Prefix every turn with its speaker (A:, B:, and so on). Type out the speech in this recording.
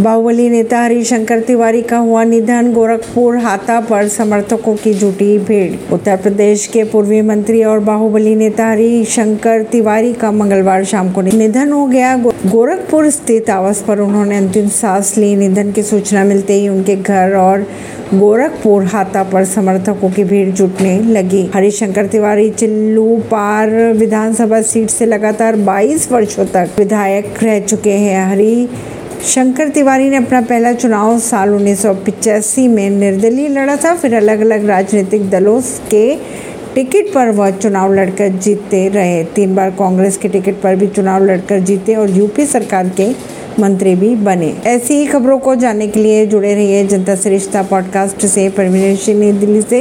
A: बाहुबली नेता हरिशंकर तिवारी का हुआ निधन, गोरखपुर हाथा पर समर्थकों की जुटी भीड़। उत्तर प्रदेश के पूर्वी मंत्री और बाहुबली नेता हरिशंकर तिवारी का मंगलवार शाम को निधन हो गया। गोरखपुर स्थित आवास पर उन्होंने अंतिम सांस ली। निधन की सूचना मिलते ही उनके घर और गोरखपुर हाथा पर समर्थकों की भीड़ जुटने लगी। हरिशंकर तिवारी चिल्लू पार विधानसभा सीट से लगातार 22 वर्षों तक विधायक रह चुके हैं। हरी शंकर तिवारी ने अपना पहला चुनाव साल उन्नीस में निर्दलीय लड़ा था। फिर अलग अलग राजनीतिक दलों के टिकट पर वह चुनाव लड़कर जीतते रहे। तीन बार कांग्रेस के टिकट पर भी चुनाव लड़कर जीते और यूपी सरकार के मंत्री भी बने। ऐसी ही खबरों को जानने के लिए जुड़े रहिए जनता से रिश्ता पॉडकास्ट से। परवीन दिल्ली से।